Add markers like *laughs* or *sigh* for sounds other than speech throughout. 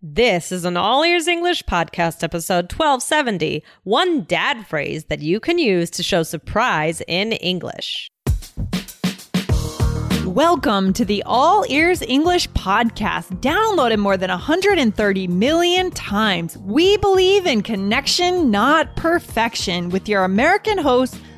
This is an All Ears English podcast, episode 1270 one dad phrase that you can use to show surprise in English. Welcome to the All Ears English podcast, downloaded more than 130 million times. We believe in connection, not perfection, with your American hosts,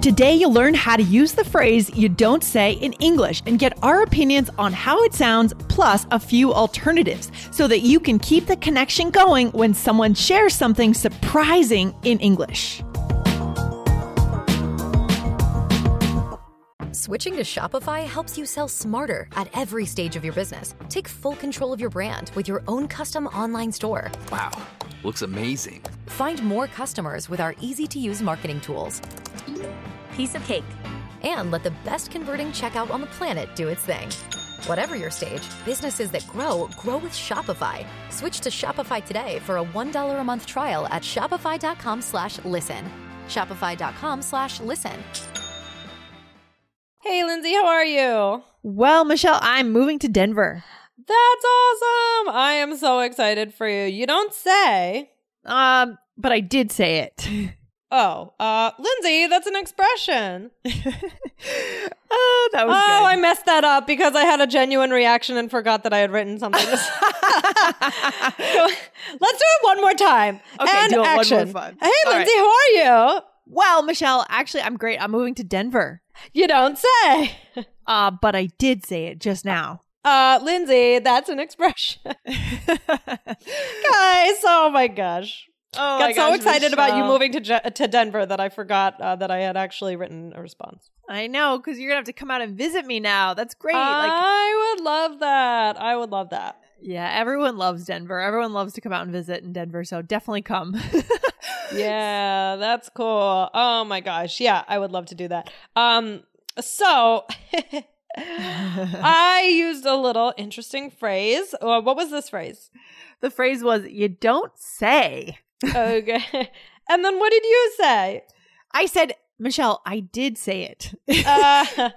Today, you'll learn how to use the phrase you don't say in English and get our opinions on how it sounds, plus a few alternatives, so that you can keep the connection going when someone shares something surprising in English. Switching to Shopify helps you sell smarter at every stage of your business. Take full control of your brand with your own custom online store. Wow, looks amazing. Find more customers with our easy to use marketing tools. Piece of cake. And let the best converting checkout on the planet do its thing. Whatever your stage, businesses that grow grow with Shopify. Switch to Shopify today for a $1 a month trial at Shopify.com slash listen. Shopify.com slash listen. Hey, Lindsay, how are you? Well, Michelle, I'm moving to Denver. That's awesome. I am so excited for you. You don't say. Um, but I did say it. *laughs* Oh, uh, Lindsay, that's an expression. *laughs* oh, that was oh, good. I messed that up because I had a genuine reaction and forgot that I had written something. so, *laughs* let's do it one more time. Okay, and do it one more action. Hey, All Lindsay, right. how are you? well, Michelle, actually, I'm great. I'm moving to Denver. You don't say. *laughs* Uh, but I did say it just now. Uh, Lindsay, that's an expression. *laughs* Guys, oh my gosh. Oh Got so excited about you moving to Je- to Denver that I forgot uh, that I had actually written a response. I know, because you're gonna have to come out and visit me now. That's great. like, I would love that. I would love that. yeah, everyone loves Denver. Everyone loves to come out and visit in Denver, so definitely come. *laughs* Yeah, that's cool. Oh my gosh. Yeah, I would love to do that. Um so *laughs* I used a little interesting phrase. Uh, what was this phrase? the phrase was, "You don't say." Okay. *laughs* and then what did you say? I said, Michelle, I did say it. *laughs* Uh,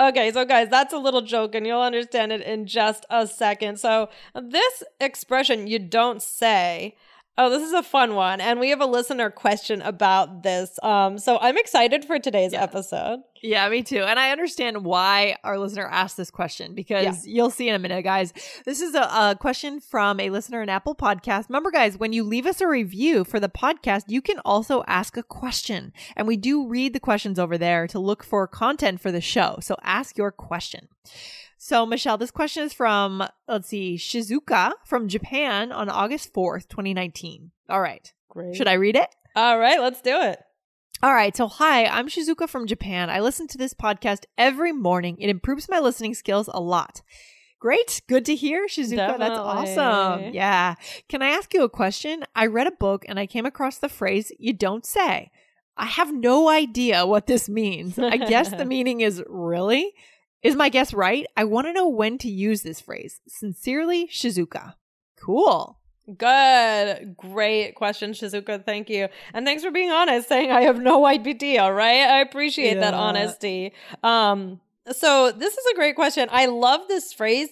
okay, so guys, that's a little joke, and you'll understand it in just a second. So, this expression, you don't say. Oh, this is a fun one. And we have a listener question about this. Um, so I'm excited for today's Yeah. episode. Yeah, me too. And I understand why our listener asked this question because you'll see in a minute, guys. This is a, a question from a listener in Apple Podcast. Remember, guys, when you leave us a review for the podcast, you can also ask a question. And we do read the questions over there to look for content for the show. So ask your question. So, Michelle, this question is from, let's see, Shizuka from Japan on August 4th, 2019. All right. Great. Should I read it? All right, let's do it. All right. So, hi, I'm Shizuka from Japan. I listen to this podcast every morning. It improves my listening skills a lot. Great. Good to hear, Shizuka. That's awesome. Yeah. Can I ask you a question? I read a book and I came across the phrase, you don't say. I have no idea what this means. I guess the *laughs* meaning is really? Is my guess right? I want to know when to use this phrase. Sincerely, Shizuka. Cool. Good. Great question, Shizuka. Thank you. And thanks for being honest, saying I have no *laughs* idea, right? I appreciate that honesty. Um, so this is a great question. I love this phrase.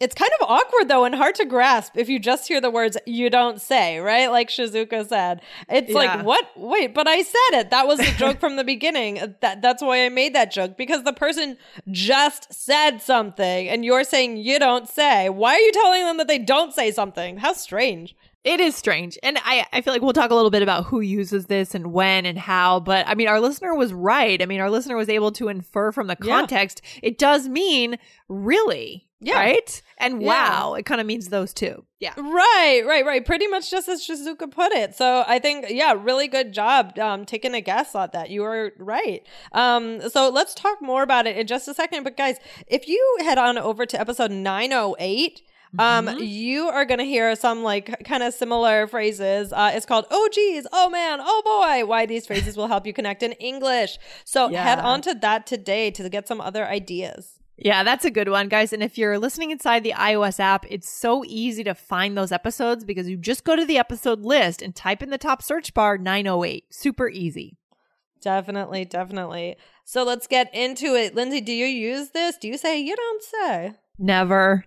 It's kind of awkward though and hard to grasp if you just hear the words you don't say, right? Like Shizuka said. It's Yeah. like, what? Wait, but I said it. That was the *laughs* joke from the beginning. That that's why I made that joke because the person just said something and you're saying you don't say. Why are you telling them that they don't say something? How strange. It is strange. And I, I feel like we'll talk a little bit about who uses this and when and how. But I mean, our listener was right. I mean, our listener was able to infer from the Yeah. context. It does mean really. Yeah. Right? And Yeah. wow, it kind of means those two. Yeah. Right, right, right. Pretty much just as Shizuka put it. So I think, yeah, really good job um, taking a guess on that. You were right. Um, so let's talk more about it in just a second. But guys, if you head on over to episode 908, Um, Mhm. you are gonna hear some like kind of similar phrases. Uh, it's called "Oh geez," "Oh man," "Oh boy." Why these phrases will help you connect in English. So head on to that today to get some other ideas. Yeah, that's a good one, guys. And if you're listening inside the iOS app, it's so easy to find those episodes because you just go to the episode list and type in the top search bar 908. Super easy. Definitely, definitely. So let's get into it. Lindsay, do you use this? Do you say you don't say? Never.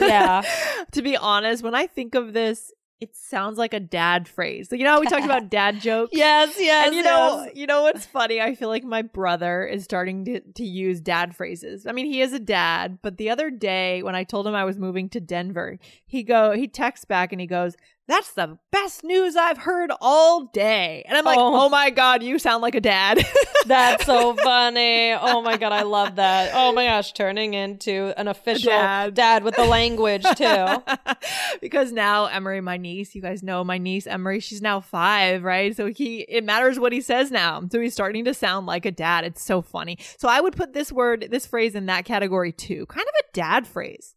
Yeah. *laughs* to be honest, when I think of this, it sounds like a dad phrase. Like, you know how we talked about *laughs* dad jokes? Yes, yes. and you know, you know what's funny? I feel like my brother is starting to, to use dad phrases. I mean, he is a dad, but the other day when I told him I was moving to Denver, he go he texts back and he goes, "That's the best news I've heard all day." And I'm like, Oh. "Oh, my god, you sound like a dad." *laughs* That's so funny. Oh my god, I love that. Oh my gosh, turning into an official Dad. dad, with the language too. *laughs* because now Emery, my niece, you guys know my niece Emery, she's now five, right? So he, it matters what he says now. So he's starting to sound like a dad. It's so funny. So I would put this word, this phrase in that category too. Kind of a dad phrase.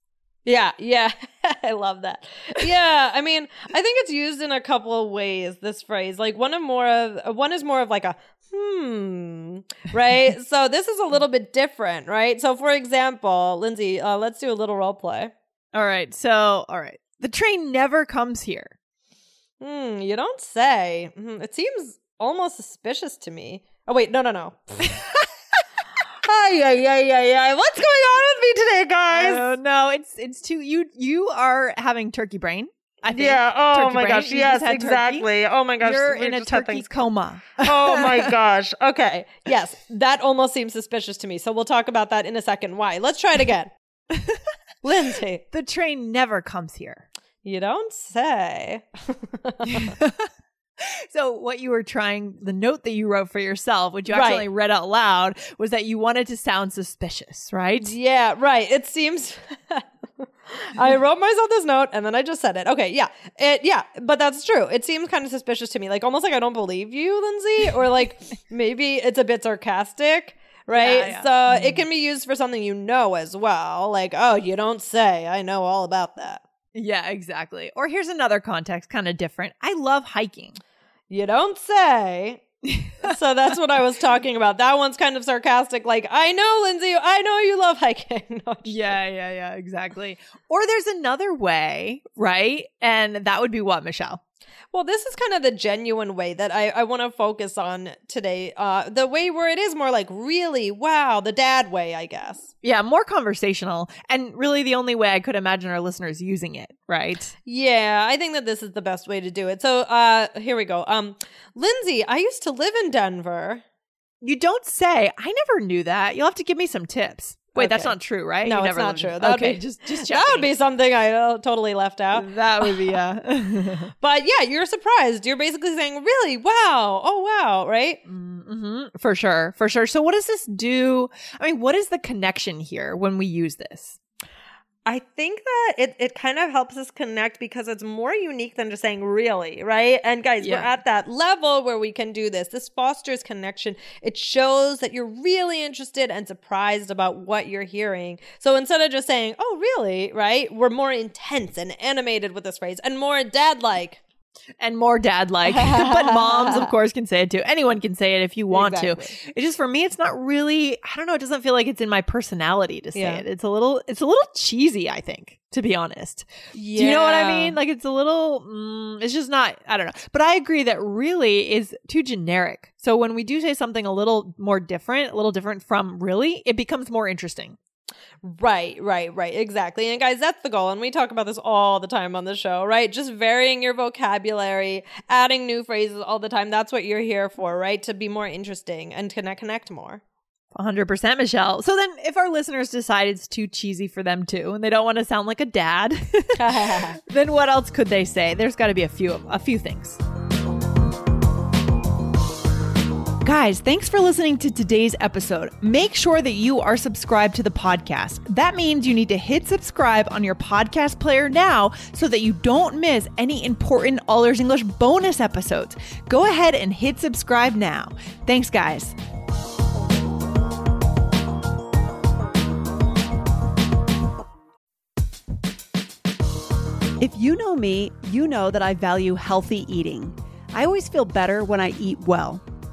Yeah, yeah. *laughs* I love that. Yeah, I mean, I think it's used in a couple of ways this phrase. Like one of more of one is more of like a hmm, right? *laughs* so this is a little bit different, right? So for example, Lindsay, uh, let's do a little role play. All right. So, all right. The train never comes here. Hmm, you don't say. Hmm, it seems almost suspicious to me. Oh wait, no, no, no. *laughs* Ay, ay, ay, ay, ay. What's going on with me today, no, it's it's too you you are having turkey brain. I think. yeah. Oh Turkey my brain. gosh. You Yes, turkey. exactly. Oh my gosh. You're we in a turkey coma. oh my *laughs* gosh. Okay. Yes, that almost seems suspicious to me. So we'll talk about that in a second. Why? Let's try it again. *laughs* Lindsay, the train never comes here. you don't say. *laughs* *laughs* so what you were trying the note that you wrote for yourself which you Right. actually read out loud was that you wanted to sound suspicious right yeah, right. It seems *laughs* I wrote myself this note and then I just said it. Okay, yeah. It yeah, but that's true. It seems kind of suspicious to me. Like almost like I don't believe you, Lindsay, or like *laughs* maybe it's a bit sarcastic. Right. Yeah, yeah. So it mm-hmm. can be used for something you know as well. Like, oh, you don't say. I know all about that. Yeah exactly or here's another context kind of different i love hiking You don't say. so that's what I was *laughs* talking about. That one's kind of sarcastic. Like, I know, Lindsay, I know you love hiking. *laughs* No, yeah yeah yeah exactly or there's another way right and that would be what michelle Well, this is kind of the genuine way that I, I want to focus on today. Uh, the way where it is more like, really, wow, the dad way, I guess. yeah more conversational and really the only way i could imagine our listeners using it right Yeah, I think that this is the best way to do it. So uh, here we go. Um, Lindsay, I used to live in Denver. you don't say i never knew that you'll have to give me some tips wait that's not true right No, You it's not true. That would be- just just checking. *laughs* That would be something I uh, totally left out. *laughs* that would be yeah. *laughs* But yeah, you're surprised. You're basically saying, really, wow, oh, wow, right? hmm For sure. For sure. So, what does this do? I mean, what is the connection here when we use this? I think that it, it kind of helps us connect because it's more unique than just saying really, right? And guys, we're at that level where we can do this. This fosters connection. It shows that you're really interested and surprised about what you're hearing. So instead of just saying, oh, really, right? We're more intense and animated with this phrase and more dad like. And more dad like. *laughs* but moms, of course, can say it too. Anyone can say it if you want to. Exactly. It's just for me, it's not really, I don't know, it doesn't feel like it's in my personality to say Yeah. it. It's a little, it's a little cheesy, I think, to be honest. Do you know what I mean? Like, it's a little, mm, it's just not, I don't know. But I agree that really is too generic. So when we do say something a little more different, a little different from really, it becomes more interesting. Right, right, right. Exactly. And guys, that's the goal. And we talk about this all the time on the show, right? Just varying your vocabulary, adding new phrases all the time. That's what you're here for, right? To be more interesting and connect connect more. 100% Michelle. So then if our listeners decide it's too cheesy for them too and they don't want to sound like a dad, *laughs* *laughs* then what else could they say? There's got to be a few a few things. Guys, thanks for listening to today's episode. Make sure that you are subscribed to the podcast. That means you need to hit subscribe on your podcast player now so that you don't miss any important All Ears English bonus episodes. Go ahead and hit subscribe now. Thanks, guys. If you know me, you know that I value healthy eating. I always feel better when I eat well.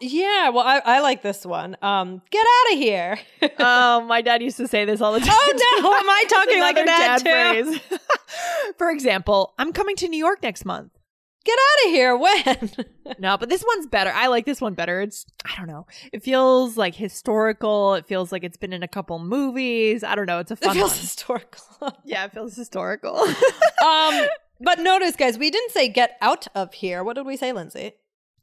Yeah, well, I, I like this one. Um, get out of here. *laughs* oh, my dad used to say this all the time. Oh no, am I talking like a dad, too? phrase. *laughs* *laughs* For example, I'm coming to New York next month. Get out of here. When? No, but this one's better. I like this one better. It's I don't know. It feels like historical. It feels like it's been in a couple movies. I don't know. It's a it feels one. historical. yeah, it feels historical. um, but notice, guys, we didn't say get out of here. What did we say, Lindsay?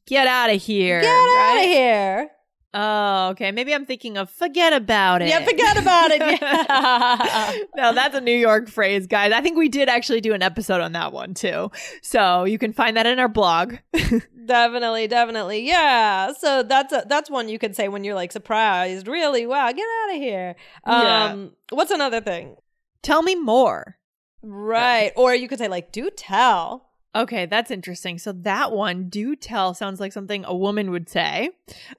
Get out of here. Get out of here. Oh, okay. Maybe I'm thinking of forget about it. Yeah, forget about it. *laughs* Yeah. no, that's a New York phrase, guys. I think we did actually do an episode on that one too. So you can find that in our blog. *laughs* definitely, definitely. Yeah. So that's a, that's one you could say when you're like surprised. Really? Wow. Get out of here. Yeah. Um, what's another thing? Tell me more. Right. Or you could say like do tell. Okay, that's interesting. So that one, do tell, sounds like something a woman would say.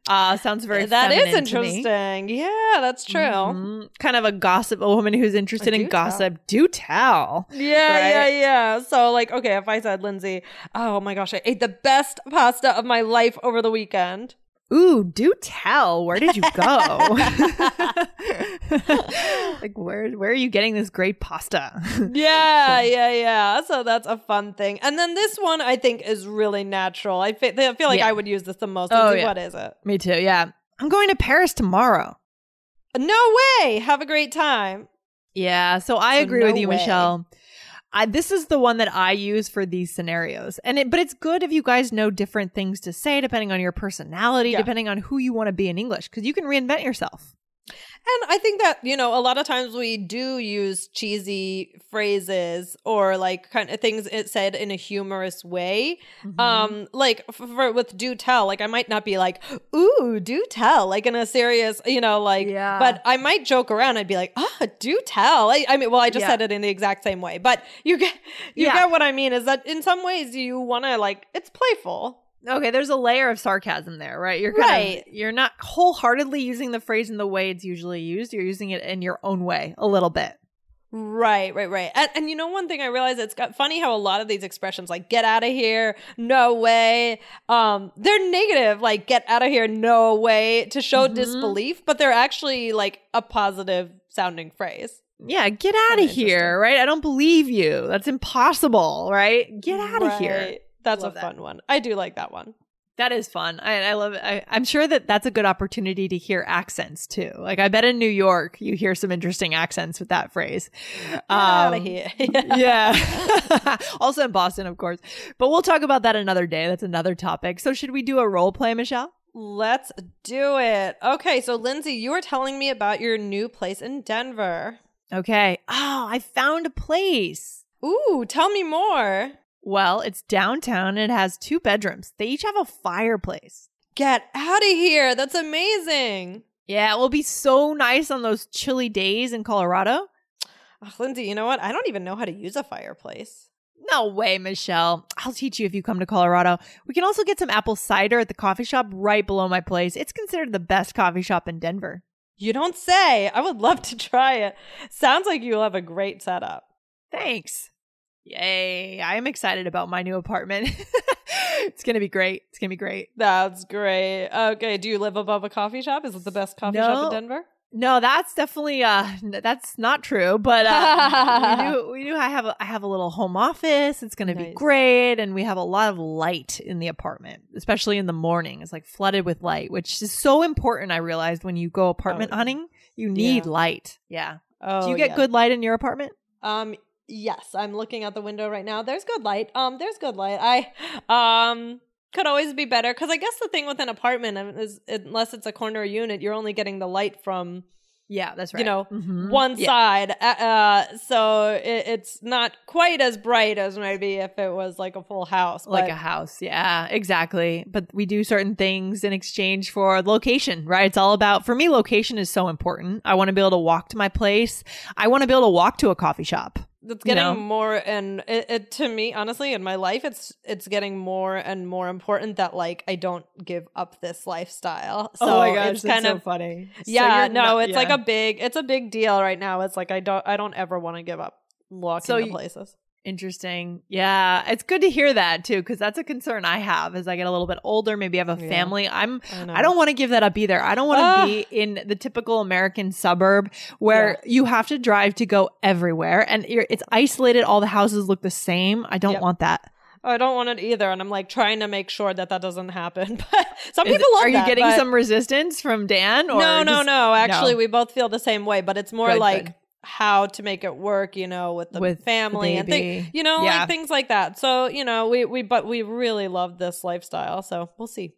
Uh, sounds very That is feminine to me. interesting. Yeah, that's true. Mhm. Kind of a gossip, a woman who's interested in tell. gossip. Do tell. Yeah, Right? yeah, yeah. So, like, okay, if I said, Lindsay, oh my gosh, I ate the best pasta of my life over the weekend. Ooh, do tell. Where did you go? *laughs* like where where are you getting this great pasta? *laughs* Yeah, yeah, yeah. So that's a fun thing. And then this one I think is really natural. I fe- I feel like Yeah. I would use this the most. Oh, yeah. What is it? Me too. Yeah. I'm going to Paris tomorrow. No way. Have a great time. Yeah, so I So agree no with you, way. Michelle. I, this is the one that I use for these scenarios, and it, but it's good if you guys know different things to say depending on your personality, Yeah. depending on who you want to be in English, because you can reinvent yourself. And I think that, you know, a lot of times we do use cheesy phrases or like kind of things it said in a humorous way. Mm-hmm. Um, like for with do tell, like I might not be like, ooh, do tell, like in a serious, you know, like, Yeah. but I might joke around. I'd be like, ah, do tell. I, I mean, well, I just Yeah. said it in the exact same way, but you get, you Yeah. get what I mean is that in some ways you want to like, it's playful. Okay, there's a layer of sarcasm there, right? You're kind Right. of you're not wholeheartedly using the phrase in the way it's usually used. You're using it in your own way a little bit. Right, right, right. And, and you know, one thing I realized it's got funny how a lot of these expressions like get out of here, no way, um, they're negative, like get out of here, no way to show Mhm. disbelief, but they're actually like a positive sounding phrase. Yeah, get out Kinda here, right? I don't believe you. That's impossible, right? Get out of here. That's Love a that. fun one. I do like that one. That is fun. I, I love it. I, I'm sure that that's a good opportunity to hear accents too. Like I bet in New York you hear some interesting accents with that phrase. Get out of Um, here. *laughs* *laughs* yeah. *laughs* also in Boston, of course. But we'll talk about that another day. That's another topic. So should we do a role play, Michelle? Let's do it. Okay, so Lindsay, you were telling me about your new place in Denver. Okay. Oh, I found a place. Ooh, tell me more. Well, it's downtown and it has two bedrooms. They each have a fireplace. Get out of here. That's amazing. Yeah, it will be so nice on those chilly days in Colorado. Ugh, Lindsay, you know what? I don't even know how to use a fireplace. No way, Michelle. I'll teach you if you come to Colorado. We can also get some apple cider at the coffee shop right below my place. It's considered the best coffee shop in Denver. You don't say. I would love to *laughs* try it. Sounds like you'll have a great setup. Thanks. Yay. I am excited about my new apartment. *laughs* it's going to be great. It's going to be great. That's great. Okay. Do you live above a coffee shop? Is it the best coffee No. shop in Denver? No, that's definitely uh that's not true, but uh, we do *laughs* we do I have a, I have a little home office. It's going to be great and we have a lot of light in the apartment, especially in the morning. It's like flooded with light, which is so important I realized when you go apartment yeah. hunting, you need Yeah. light. Yeah. Oh, do you get yeah. good light in your apartment? Um, yes, I'm looking out the window right now. There's good light. Um, there's good light. I um could always be better because I guess the thing with an apartment is unless it's a corner unit, you're only getting the light from Yeah, that's right. you know Mhm. one Yeah. side. Uh, Uh, so it, it's not quite as bright as maybe if it was like a full house. like a house. Yeah, exactly. But we do certain things in exchange for location, right? It's all about, for me, location is so important. I want to be able to walk to my place. I want to be able to walk to a coffee shop. It's you getting know? more and it, it to me honestly in my life it's it's getting more and more important that like i don't give up this lifestyle oh so it's kind of Oh funny. yeah no it's like a big it's a big deal right now it's like i don't i don't ever want to give up walking So you- places Interesting. Yeah, it's good to hear that too, because that's a concern I have as I get a little bit older. Maybe I have a Yeah. family. I'm. I. I don't want to give that up either. I don't want to Ah. be in the typical American suburb where you have to drive to go everywhere, and you're, it's isolated. All the houses look the same. I don't Yep. want that. i don't want it either and i'm like trying to make sure that that doesn't happen *laughs* but some Is people it- love are you that, getting but- some resistance from Dan? Or no no just- no actually no. we both feel the same way but it's more Good, like good. How to make it work you know with the With the family and baby. things you know Yeah. like things like that so you know we we but we really love this lifestyle so we'll see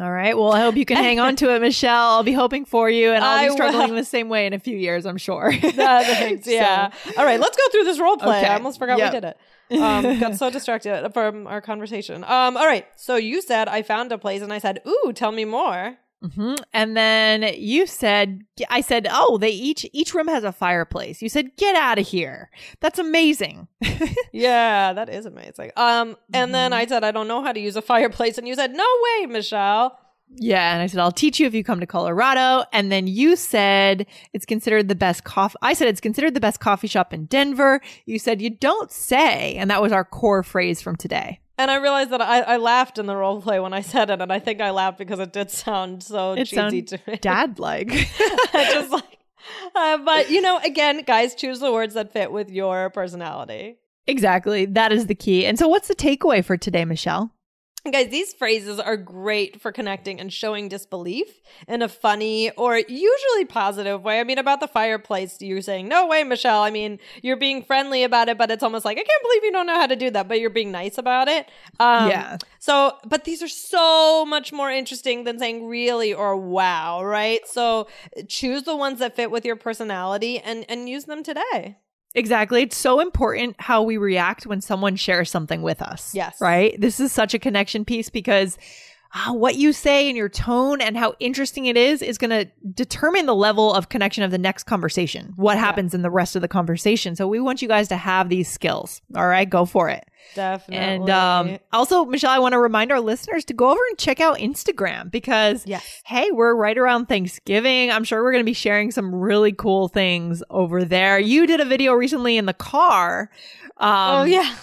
All right. Well, I hope you can hang on to it, *laughs* Michelle. I'll be hoping for you, and I'll be struggling the same way in a few years. I'm sure. *laughs* *laughs* Thanks, yeah. All right, let's go through this role play. Okay. I almost forgot Yep. we did it. Um, got so distracted from our conversation. Um, all right, so you said I found a place, and I said, "Ooh, tell me more." Hmm And then you said, I said, oh, they each each room has a fireplace. You said, get out of here. That's amazing. *laughs* Yeah, that is amazing. Um, and then Mm-hmm. I said, "I don't know how to use a *laughs* fireplace," and you said, "No way, Michelle." Yeah, and I said I'll teach you if you come to Colorado. And then you said it's considered the best coffee. I said it's considered the best coffee shop in Denver. You said you don't say, and that was our core phrase from today. And I realized that I, I laughed in the role play when I said it, and I think I laughed because it did sound so It cheesy to me. Dad like. *laughs* Just like, uh, but you know, again, guys, choose the words that fit with your personality. exactly. That is the key. And so, what's the takeaway for today, Michelle? Guys, these phrases are great for connecting and showing disbelief in a funny or usually positive way. I mean, about the fireplace, you're saying, no way, Michelle. I mean, you're being friendly about it, but it's almost like, I can't believe you don't know how to do that, but you're being nice about it. Um, Yeah. So, but these are so much more interesting than saying really or wow, right? So choose the ones that fit with your personality and, and use them today. Exactly. It's so important how we react when someone shares something with us. Yes. Right? This is such a connection piece because ah, what you say and your tone and how interesting it is is going to determine the level of connection of the next conversation, what happens in the rest of the conversation. So we want you guys to have these skills. All right, go for it. Definitely. And um, also, Michelle, I want to remind our listeners to go over and check out Instagram because, Yes. hey, we're right around Thanksgiving. I'm sure we're going to be sharing some really cool things over there. You did a video recently in the car. Um, oh, yeah.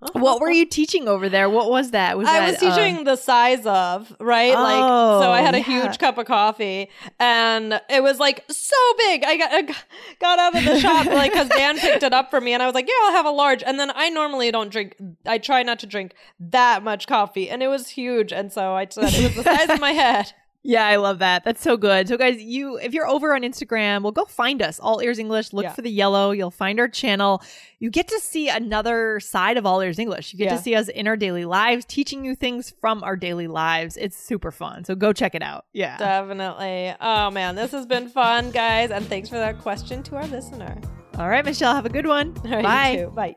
*laughs* What were you teaching over there? What was that? Was I that, was teaching um, the size of, right? like, so I Oh, had a oh, yeah. huge cup of coffee and it was like so big. I got, I got- got out of the shop, *laughs* like, because Dan picked it up for me and I was like, yeah, I'll have a large. And then I normally don't drink, I try not to drink that much coffee. And it was huge. And so I said it was the size of my head. Yeah, I love that. That's so good. So, guys, you if you're over on Instagram, well, go find us. All Ears English. Look Yeah. for the yellow. You'll find our channel. You get to see another side of All Ears English. You get Yeah. to see us in our daily lives, teaching you things from our daily lives. It's super fun. So go check it out. Yeah. Definitely. Oh, man. This has been fun, guys. And thanks for that question to our listener. All right, Michelle. Have a good one. All right, Bye. Bye.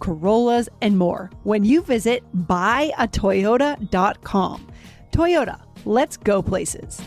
Corollas, and more when you visit buyatoyota.com. Toyota, let's go places.